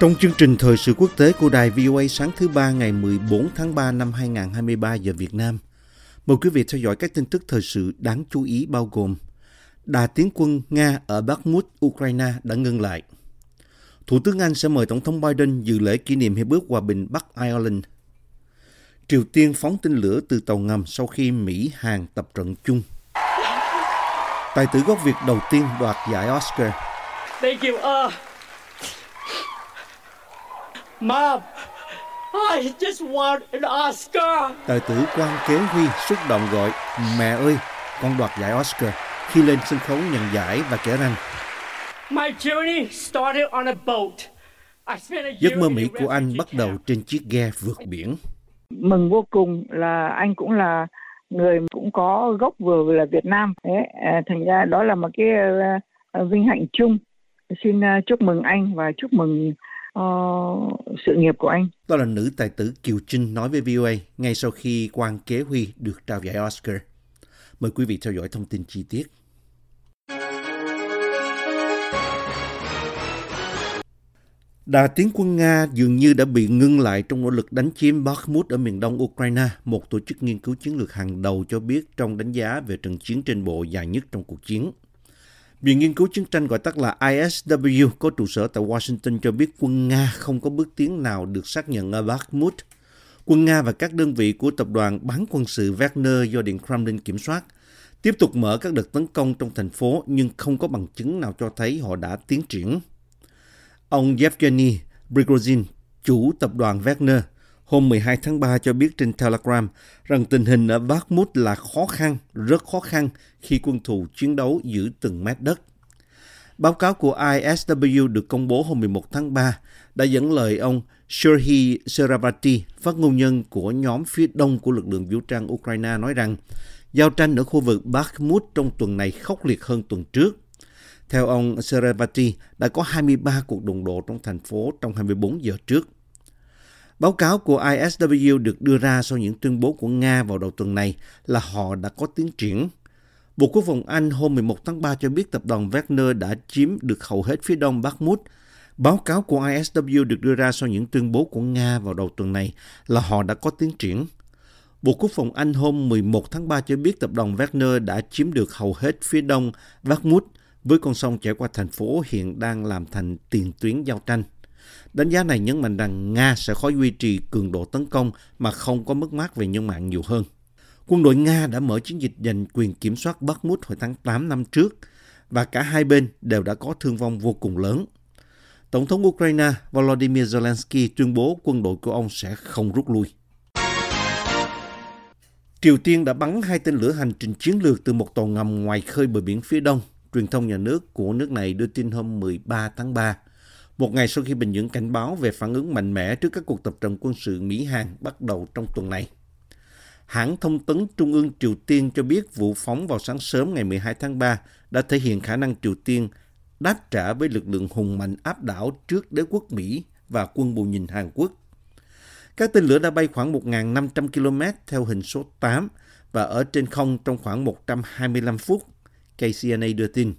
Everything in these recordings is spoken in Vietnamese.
Trong chương trình thời sự quốc tế của đài VOA sáng thứ ba ngày 14 tháng 3 năm 2023 giờ Việt Nam, mời quý vị theo dõi các tin tức thời sự đáng chú ý bao gồm Đà tiến quân Nga ở Bakhmut, Ukraine đã ngưng lại. Thủ tướng Anh sẽ mời Tổng thống Biden dự lễ kỷ niệm Hiệp ước Hòa bình Bắc Ireland. Triều Tiên phóng tên lửa từ tàu ngầm sau khi Mỹ Hàn tập trận chung. Tài tử gốc Việt đầu tiên đoạt giải Oscar. Thank you. Uh, Mom, I just won an Oscar. Tài tử Quang Kế Huy xúc động gọi Mẹ ơi, con đoạt giải Oscar khi lên sân khấu nhận giải và kể rằng My journey started on a boat. I spent a year giấc mơ Mỹ của anh bắt đầu trên chiếc ghe vượt biển. mừng vô cùng là anh cũng là người cũng có gốc vừa là Việt Nam đấy à, thành ra đó là một cái ờ, vinh hạnh chung xin ờ, chúc mừng anh và chúc mừng uh, sự nghiệp của anh Đó là nữ tài tử Kiều Trinh nói với VOA ngay sau khi Quang Kế Huy được trao giải Oscar. Mời quý vị theo dõi thông tin chi tiết. Đà tiến quân Nga dường như đã bị ngưng lại trong nỗ lực đánh chiếm Bakhmut ở miền đông Ukraine, một tổ chức nghiên cứu chiến lược hàng đầu cho biết trong đánh giá về trận chiến trên bộ dài nhất trong cuộc chiến. Viện Nghiên cứu Chiến tranh gọi tắt là ISW có trụ sở tại Washington cho biết quân Nga không có bước tiến nào được xác nhận ở Bakhmut. Quân Nga và các đơn vị của tập đoàn bán quân sự Wagner do Điện Kremlin kiểm soát tiếp tục mở các đợt tấn công trong thành phố nhưng không có bằng chứng nào cho thấy họ đã tiến triển. Ông Yevgeny Prigozhin, chủ tập đoàn Wagner, hôm 12 tháng 3 cho biết trên Telegram rằng tình hình ở Bakhmut là khó khăn, rất khó khăn khi quân thù chiến đấu giữ từng mét đất. Báo cáo của ISW được công bố hôm 11 tháng 3 đã dẫn lời ông Shurhi Seravati, phát ngôn nhân của nhóm phía đông của lực lượng vũ trang Ukraine nói rằng giao tranh ở khu vực Bakhmut trong tuần này khốc liệt hơn tuần trước. Theo ông Seravati, đã có 23 cuộc đụng độ trong thành phố trong 24 giờ trước. Báo cáo của ISW được đưa ra sau những tuyên bố của Nga vào đầu tuần này là họ đã có tiến triển. Bộ Quốc phòng Anh hôm 11 tháng 3 cho biết tập đoàn Wagner đã chiếm được hầu hết phía đông Bakhmut. Báo cáo của ISW được đưa ra sau những tuyên bố của Nga vào đầu tuần này là họ đã có tiến triển. Bộ Quốc phòng Anh hôm 11 tháng 3 cho biết tập đoàn Wagner đã chiếm được hầu hết phía đông Bakhmut với con sông chảy qua thành phố hiện đang làm thành tiền tuyến giao tranh. Đánh giá này nhấn mạnh rằng Nga sẽ khó duy trì cường độ tấn công mà không có mất mát về nhân mạng nhiều hơn. Quân đội Nga đã mở chiến dịch giành quyền kiểm soát Bakhmut hồi tháng 8 năm trước và cả hai bên đều đã có thương vong vô cùng lớn. Tổng thống Ukraine Volodymyr Zelensky tuyên bố quân đội của ông sẽ không rút lui. Triều Tiên đã bắn hai tên lửa hành trình chiến lược từ một tàu ngầm ngoài khơi bờ biển phía đông. Truyền thông nhà nước của nước này đưa tin hôm 13 tháng 3, một ngày sau khi Bình Nhưỡng cảnh báo về phản ứng mạnh mẽ trước các cuộc tập trận quân sự Mỹ-Hàn bắt đầu trong tuần này. Hãng thông tấn Trung ương Triều Tiên cho biết vụ phóng vào sáng sớm ngày 12 tháng 3 đã thể hiện khả năng Triều Tiên đáp trả với lực lượng hùng mạnh áp đảo trước đế quốc Mỹ và quân bù nhìn Hàn Quốc. Các tên lửa đã bay khoảng 1.500 km theo hình số 8 và ở trên không trong khoảng 125 phút, KCNA đưa tin.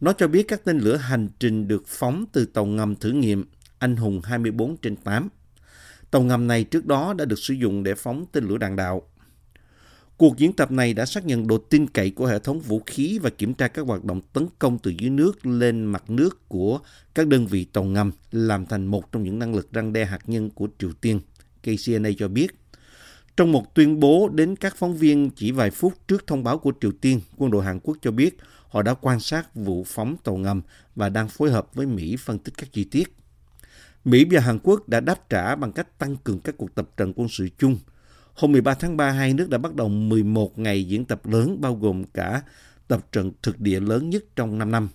Nó cho biết các tên lửa hành trình được phóng từ tàu ngầm thử nghiệm Anh Hùng 24 trên 8. Tàu ngầm này trước đó đã được sử dụng để phóng tên lửa đạn đạo. Cuộc diễn tập này đã xác nhận độ tin cậy của hệ thống vũ khí và kiểm tra các hoạt động tấn công từ dưới nước lên mặt nước của các đơn vị tàu ngầm làm thành một trong những năng lực răng đe hạt nhân của Triều Tiên, KCNA cho biết. Trong một tuyên bố đến các phóng viên chỉ vài phút trước thông báo của Triều Tiên, quân đội Hàn Quốc cho biết họ đã quan sát vụ phóng tàu ngầm và đang phối hợp với Mỹ phân tích các chi tiết. Mỹ và Hàn Quốc đã đáp trả bằng cách tăng cường các cuộc tập trận quân sự chung. Hôm 13 tháng 3, hai nước đã bắt đầu 11 ngày diễn tập lớn bao gồm cả tập trận thực địa lớn nhất trong 5 năm.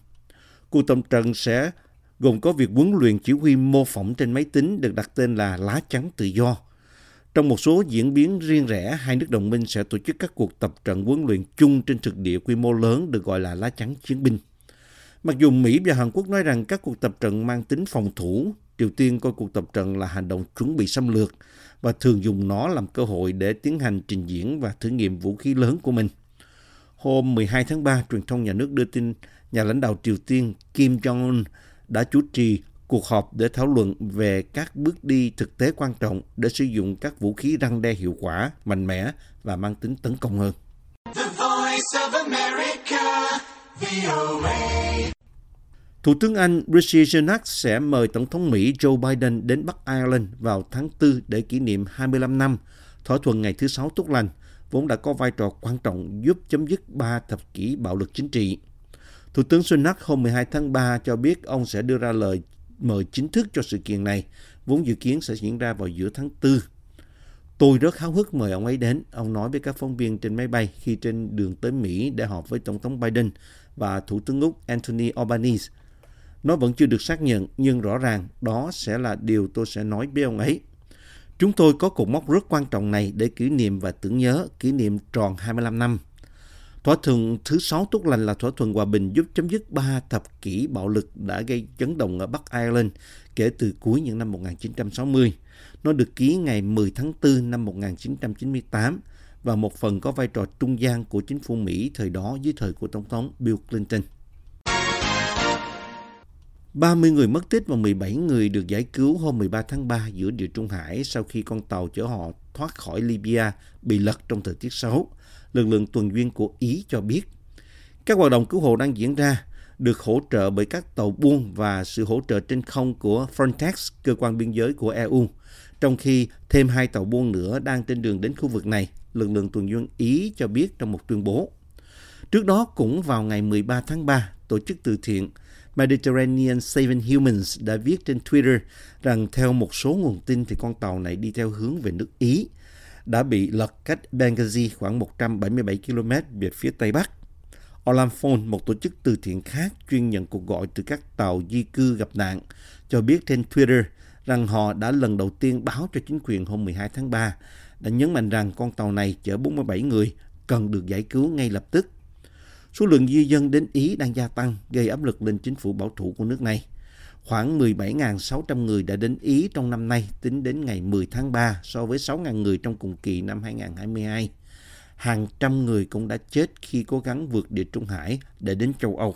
Cuộc tập trận sẽ gồm có việc huấn luyện chỉ huy mô phỏng trên máy tính được đặt tên là Lá chắn Tự Do. Trong một số diễn biến riêng rẽ, hai nước đồng minh sẽ tổ chức các cuộc tập trận huấn luyện chung trên thực địa quy mô lớn được gọi là Lá chắn Chiến binh. Mặc dù Mỹ và Hàn Quốc nói rằng các cuộc tập trận mang tính phòng thủ, Triều Tiên coi cuộc tập trận là hành động chuẩn bị xâm lược và thường dùng nó làm cơ hội để tiến hành trình diễn và thử nghiệm vũ khí lớn của mình. Hôm 12 tháng 3, truyền thông nhà nước đưa tin nhà lãnh đạo Triều Tiên Kim Jong-un đã chủ trì cuộc họp để thảo luận về các bước đi thực tế quan trọng để sử dụng các vũ khí răng đe hiệu quả, mạnh mẽ và mang tính tấn công hơn. The voice of America, VOA. Thủ tướng Anh Rishi Sunak sẽ mời Tổng thống Mỹ Joe Biden đến Bắc Ireland vào tháng 4 để kỷ niệm 25 năm thỏa thuận ngày thứ Sáu tốt lành, vốn đã có vai trò quan trọng giúp chấm dứt ba thập kỷ bạo lực chính trị. Thủ tướng Sunak hôm 12 tháng 3 cho biết ông sẽ đưa ra lời mời chính thức cho sự kiện này, vốn dự kiến sẽ diễn ra vào giữa tháng 4. Tôi rất háo hức mời ông ấy đến, ông nói với các phóng viên trên máy bay khi trên đường tới Mỹ để họp với Tổng thống Biden và Thủ tướng Úc Anthony Albanese. Nó vẫn chưa được xác nhận, nhưng rõ ràng đó sẽ là điều tôi sẽ nói với ông ấy. Chúng tôi có cột mốc rất quan trọng này để kỷ niệm và tưởng nhớ kỷ niệm tròn 25 năm. Thỏa thuận thứ sáu tốt lành là thỏa thuận hòa bình giúp chấm dứt ba thập kỷ bạo lực đã gây chấn động ở Bắc Ireland kể từ cuối những năm 1960. Nó được ký ngày 10 tháng 4 năm 1998 và một phần có vai trò trung gian của chính phủ Mỹ thời đó dưới thời của Tổng thống Bill Clinton. 30 người mất tích và 17 người được giải cứu hôm 13 tháng 3 giữa địa Trung Hải sau khi con tàu chở họ thoát khỏi Libya bị lật trong thời tiết xấu. Lực lượng tuần duyên của Ý cho biết. Các hoạt động cứu hộ đang diễn ra, được hỗ trợ bởi các tàu buôn và sự hỗ trợ trên không của Frontex, cơ quan biên giới của EU. Trong khi thêm hai tàu buôn nữa đang trên đường đến khu vực này, lực lượng tuần duyên Ý cho biết trong một tuyên bố. Trước đó, cũng vào ngày 13 tháng 3, tổ chức từ thiện Mediterranean Saving Humans đã viết trên Twitter rằng theo một số nguồn tin thì con tàu này đi theo hướng về nước Ý, đã bị lật cách Benghazi khoảng 177 km về phía Tây Bắc. Olamphone, một tổ chức từ thiện khác chuyên nhận cuộc gọi từ các tàu di cư gặp nạn, cho biết trên Twitter rằng họ đã lần đầu tiên báo cho chính quyền hôm 12 tháng 3, đã nhấn mạnh rằng con tàu này chở 47 người cần được giải cứu ngay lập tức. Số lượng di dân đến Ý đang gia tăng, gây áp lực lên chính phủ bảo thủ của nước này. Khoảng 17.600 người đã đến Ý trong năm nay tính đến ngày 10 tháng 3 so với 6.000 người trong cùng kỳ năm 2022. Hàng trăm người cũng đã chết khi cố gắng vượt địa Trung Hải để đến châu Âu.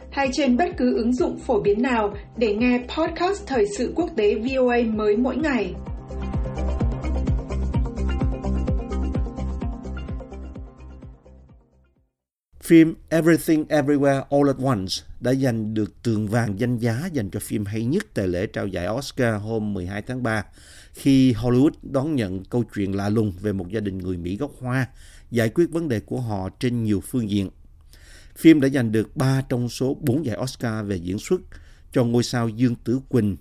hay trên bất cứ ứng dụng phổ biến nào để nghe podcast Thời sự quốc tế VOA mới mỗi ngày. Phim Everything Everywhere All at Once đã giành được tường vàng danh giá dành cho phim hay nhất tại lễ trao giải Oscar hôm 12 tháng 3 khi Hollywood đón nhận câu chuyện lạ lùng về một gia đình người Mỹ gốc Hoa giải quyết vấn đề của họ trên nhiều phương diện. Phim đã giành được 3 trong số 4 giải Oscar về diễn xuất cho ngôi sao Dương Tử Quỳnh,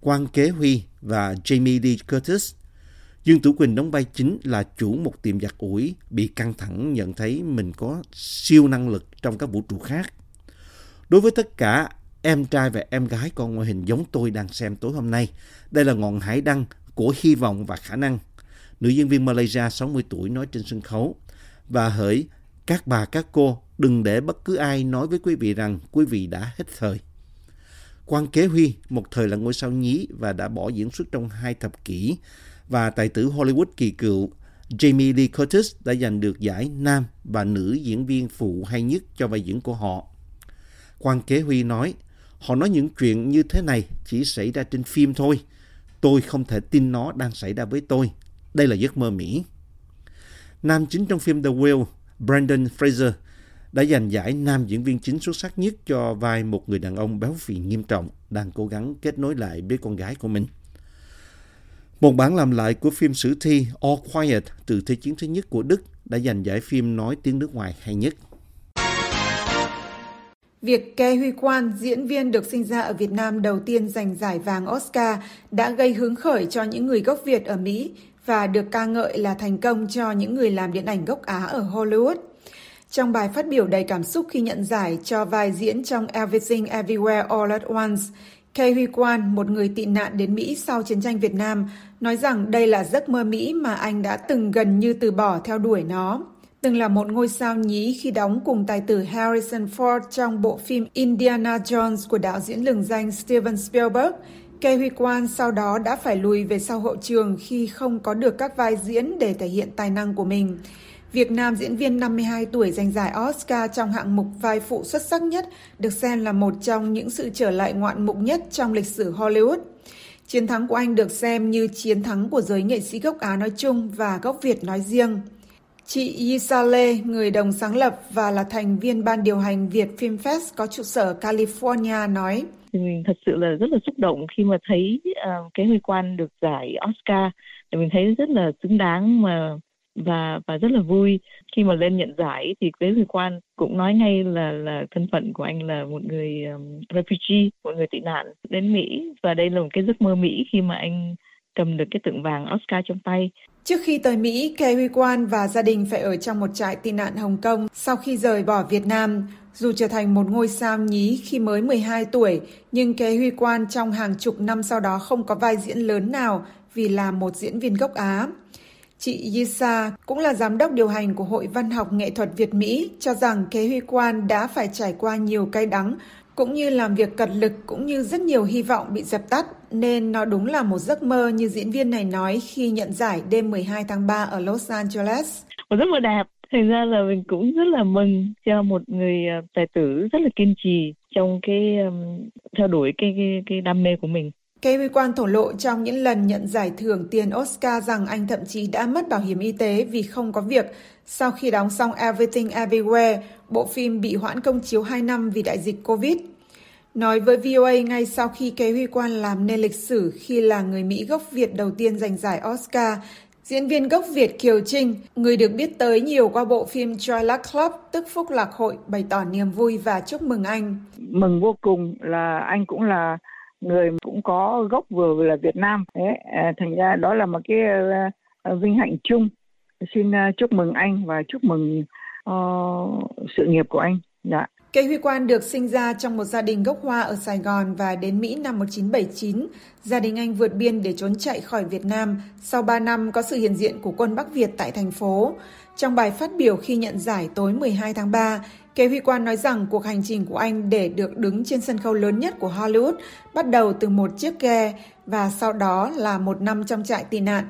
Quang Kế Huy và Jamie Lee Curtis. Dương Tử Quỳnh đóng vai chính là chủ một tiệm giặt ủi bị căng thẳng nhận thấy mình có siêu năng lực trong các vũ trụ khác. Đối với tất cả em trai và em gái con ngoại hình giống tôi đang xem tối hôm nay, đây là ngọn hải đăng của hy vọng và khả năng. Nữ diễn viên Malaysia 60 tuổi nói trên sân khấu. Và hỡi các bà các cô đừng để bất cứ ai nói với quý vị rằng quý vị đã hết thời. Quan Kế Huy một thời là ngôi sao nhí và đã bỏ diễn xuất trong hai thập kỷ và tài tử Hollywood kỳ cựu Jamie Lee Curtis đã giành được giải nam và nữ diễn viên phụ hay nhất cho vai diễn của họ. Quan Kế Huy nói, họ nói những chuyện như thế này chỉ xảy ra trên phim thôi. Tôi không thể tin nó đang xảy ra với tôi. Đây là giấc mơ Mỹ. Nam chính trong phim The Whale, Brandon Fraser, đã giành giải nam diễn viên chính xuất sắc nhất cho vai một người đàn ông béo phì nghiêm trọng đang cố gắng kết nối lại với con gái của mình. Một bản làm lại của phim sử thi All Quiet từ Thế chiến thứ nhất của Đức đã giành giải phim nói tiếng nước ngoài hay nhất. Việc Ke Huy Quan, diễn viên được sinh ra ở Việt Nam đầu tiên giành giải vàng Oscar, đã gây hứng khởi cho những người gốc Việt ở Mỹ và được ca ngợi là thành công cho những người làm điện ảnh gốc Á ở Hollywood. Trong bài phát biểu đầy cảm xúc khi nhận giải cho vai diễn trong Everything Everywhere All at Once, Kay Huy Quan, một người tị nạn đến Mỹ sau chiến tranh Việt Nam, nói rằng đây là giấc mơ Mỹ mà anh đã từng gần như từ bỏ theo đuổi nó từng là một ngôi sao nhí khi đóng cùng tài tử Harrison Ford trong bộ phim Indiana Jones của đạo diễn lừng danh Steven Spielberg. Ke Huy Quan sau đó đã phải lùi về sau hậu trường khi không có được các vai diễn để thể hiện tài năng của mình. Việt Nam diễn viên 52 tuổi giành giải Oscar trong hạng mục vai phụ xuất sắc nhất được xem là một trong những sự trở lại ngoạn mục nhất trong lịch sử Hollywood. Chiến thắng của anh được xem như chiến thắng của giới nghệ sĩ gốc Á nói chung và gốc Việt nói riêng. Chị Yisa Lê, người đồng sáng lập và là thành viên ban điều hành Việt Film Fest có trụ sở California nói thì Mình thật sự là rất là xúc động khi mà thấy uh, cái huy quan được giải Oscar. Thì mình thấy rất là xứng đáng mà và và rất là vui khi mà lên nhận giải thì cái huy quan cũng nói ngay là là thân phận của anh là một người um, refugee một người tị nạn đến Mỹ và đây là một cái giấc mơ Mỹ khi mà anh cầm được cái tượng vàng Oscar trong tay. Trước khi tới Mỹ, Kerry Huy Quan và gia đình phải ở trong một trại tị nạn Hồng Kông sau khi rời bỏ Việt Nam. Dù trở thành một ngôi sao nhí khi mới 12 tuổi, nhưng Kế Huy Quan trong hàng chục năm sau đó không có vai diễn lớn nào vì là một diễn viên gốc Á. Chị Yisa cũng là giám đốc điều hành của Hội Văn học Nghệ thuật Việt Mỹ cho rằng Kế Huy Quan đã phải trải qua nhiều cay đắng cũng như làm việc cật lực cũng như rất nhiều hy vọng bị dập tắt nên nó đúng là một giấc mơ như diễn viên này nói khi nhận giải đêm 12 tháng 3 ở Los Angeles. Một giấc mơ đẹp. Thành ra là mình cũng rất là mừng cho một người ờ, tài tử rất là kiên trì trong cái um, theo đuổi cái, cái cái đam mê của mình. Kevin Huy Quan thổ lộ trong những lần nhận giải thưởng tiền Oscar rằng anh thậm chí đã mất bảo hiểm y tế vì không có việc sau khi đóng xong Everything Everywhere, bộ phim bị hoãn công chiếu 2 năm vì đại dịch Covid. Nói với VOA ngay sau khi Kế Huy Quan làm nên lịch sử khi là người Mỹ gốc Việt đầu tiên giành giải Oscar, diễn viên gốc Việt Kiều Trinh, người được biết tới nhiều qua bộ phim Joy Luck Club, tức Phúc Lạc Hội, bày tỏ niềm vui và chúc mừng anh. Mừng vô cùng là anh cũng là người cũng có gốc vừa là Việt Nam. Đấy, à, thành ra đó là một cái ờ, vinh hạnh chung. Xin ờ, chúc mừng anh và chúc mừng uh, sự nghiệp của anh. Dạ. Cây Huy Quan được sinh ra trong một gia đình gốc Hoa ở Sài Gòn và đến Mỹ năm 1979. Gia đình anh vượt biên để trốn chạy khỏi Việt Nam sau 3 năm có sự hiện diện của quân Bắc Việt tại thành phố. Trong bài phát biểu khi nhận giải tối 12 tháng 3, Kế Huy Quan nói rằng cuộc hành trình của anh để được đứng trên sân khấu lớn nhất của Hollywood bắt đầu từ một chiếc ghe và sau đó là một năm trong trại tị nạn.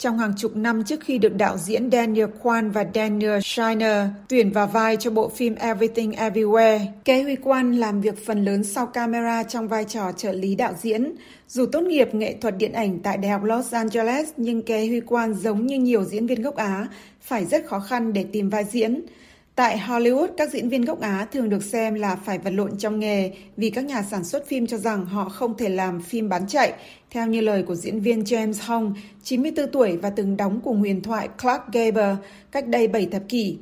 Trong hàng chục năm trước khi được đạo diễn Daniel Kwan và Daniel Shiner tuyển vào vai cho bộ phim Everything Everywhere, Kế Huy Quan làm việc phần lớn sau camera trong vai trò trợ lý đạo diễn. Dù tốt nghiệp nghệ thuật điện ảnh tại Đại học Los Angeles, nhưng Kế Huy Quan giống như nhiều diễn viên gốc Á, phải rất khó khăn để tìm vai diễn. Tại Hollywood, các diễn viên gốc Á thường được xem là phải vật lộn trong nghề vì các nhà sản xuất phim cho rằng họ không thể làm phim bán chạy, theo như lời của diễn viên James Hong, 94 tuổi và từng đóng cùng huyền thoại Clark Gable cách đây 7 thập kỷ.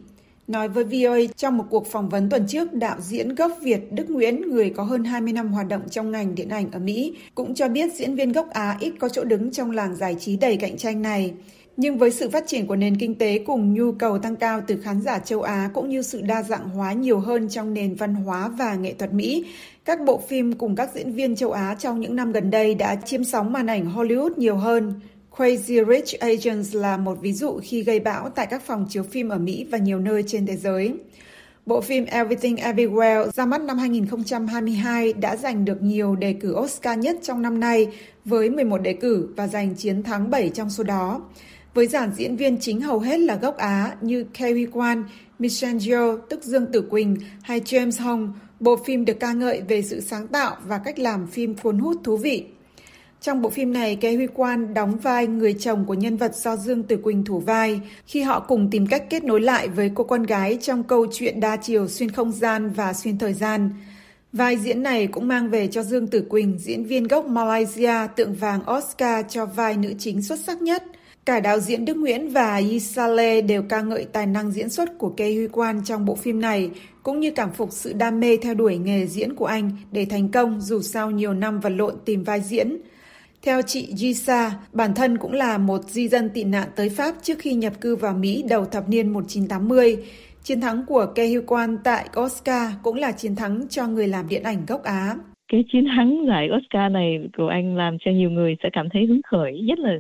Nói với VOA trong một cuộc phỏng vấn tuần trước, đạo diễn gốc Việt Đức Nguyễn, người có hơn 20 năm hoạt động trong ngành điện ảnh ở Mỹ, cũng cho biết diễn viên gốc Á ít có chỗ đứng trong làng giải trí đầy cạnh tranh này. Nhưng với sự phát triển của nền kinh tế cùng nhu cầu tăng cao từ khán giả châu Á cũng như sự đa dạng hóa nhiều hơn trong nền văn hóa và nghệ thuật Mỹ, các bộ phim cùng các diễn viên châu Á trong những năm gần đây đã chiếm sóng màn ảnh Hollywood nhiều hơn. Crazy Rich Asians là một ví dụ khi gây bão tại các phòng chiếu phim ở Mỹ và nhiều nơi trên thế giới. Bộ phim Everything Everywhere ra mắt năm 2022 đã giành được nhiều đề cử Oscar nhất trong năm nay với 11 đề cử và giành chiến thắng 7 trong số đó với dàn diễn viên chính hầu hết là gốc Á như Kerry Kwan, Michelle Yeoh, tức Dương Tử Quỳnh hay James Hong, bộ phim được ca ngợi về sự sáng tạo và cách làm phim cuốn hút thú vị. Trong bộ phim này, Kế Huy Quan đóng vai người chồng của nhân vật do Dương Tử Quỳnh thủ vai khi họ cùng tìm cách kết nối lại với cô con gái trong câu chuyện đa chiều xuyên không gian và xuyên thời gian. Vai diễn này cũng mang về cho Dương Tử Quỳnh, diễn viên gốc Malaysia, tượng vàng Oscar cho vai nữ chính xuất sắc nhất. Cả đạo diễn Đức Nguyễn và Isale đều ca ngợi tài năng diễn xuất của Kê Huy Quan trong bộ phim này, cũng như cảm phục sự đam mê theo đuổi nghề diễn của anh để thành công dù sau nhiều năm vật lộn tìm vai diễn. Theo chị Jisa, bản thân cũng là một di dân tị nạn tới Pháp trước khi nhập cư vào Mỹ đầu thập niên 1980. Chiến thắng của Ke Huy Quan tại Oscar cũng là chiến thắng cho người làm điện ảnh gốc Á. Cái chiến thắng giải Oscar này của anh làm cho nhiều người sẽ cảm thấy hứng khởi, nhất là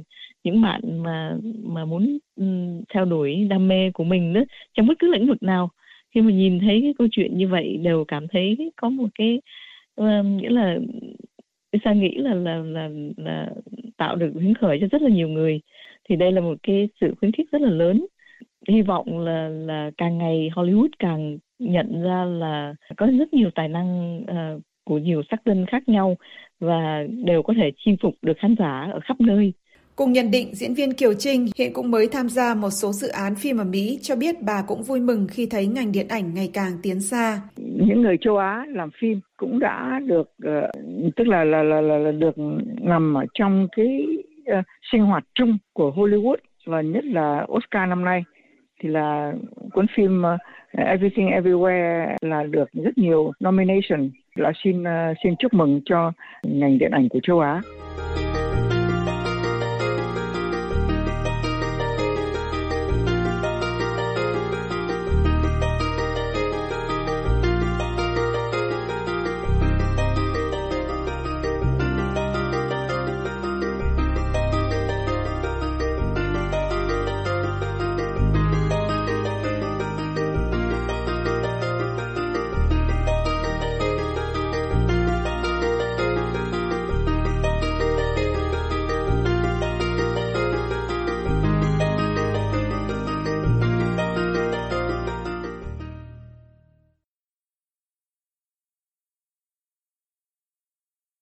những bạn mà mà muốn um, theo đuổi đam mê của mình đó trong bất cứ lĩnh vực nào. Khi mà nhìn thấy cái câu chuyện như vậy đều cảm thấy có một cái uh, nghĩa là Lisa nghĩ là là là là tạo được hứng khởi cho rất là nhiều người. Thì đây là một cái sự khuyến khích rất là lớn. Hy vọng là là càng ngày Hollywood càng nhận ra là có rất nhiều tài năng uh, của nhiều sắc dân khác nhau và đều có thể chinh phục được khán giả ở khắp nơi. Cùng nhận định, diễn viên Kiều Trinh hiện cũng mới tham gia một số dự án phim ở Mỹ cho biết bà cũng vui mừng khi thấy ngành điện ảnh ngày càng tiến xa. Những người châu Á làm phim cũng đã được ờ, tức là là, là là là được nằm ở trong cái uh, sinh hoạt chung của Hollywood và nhất là Oscar năm nay thì là cuốn phim uh, Everything Everywhere là được rất nhiều nomination là xin uh, xin chúc mừng cho ngành điện ảnh của châu Á.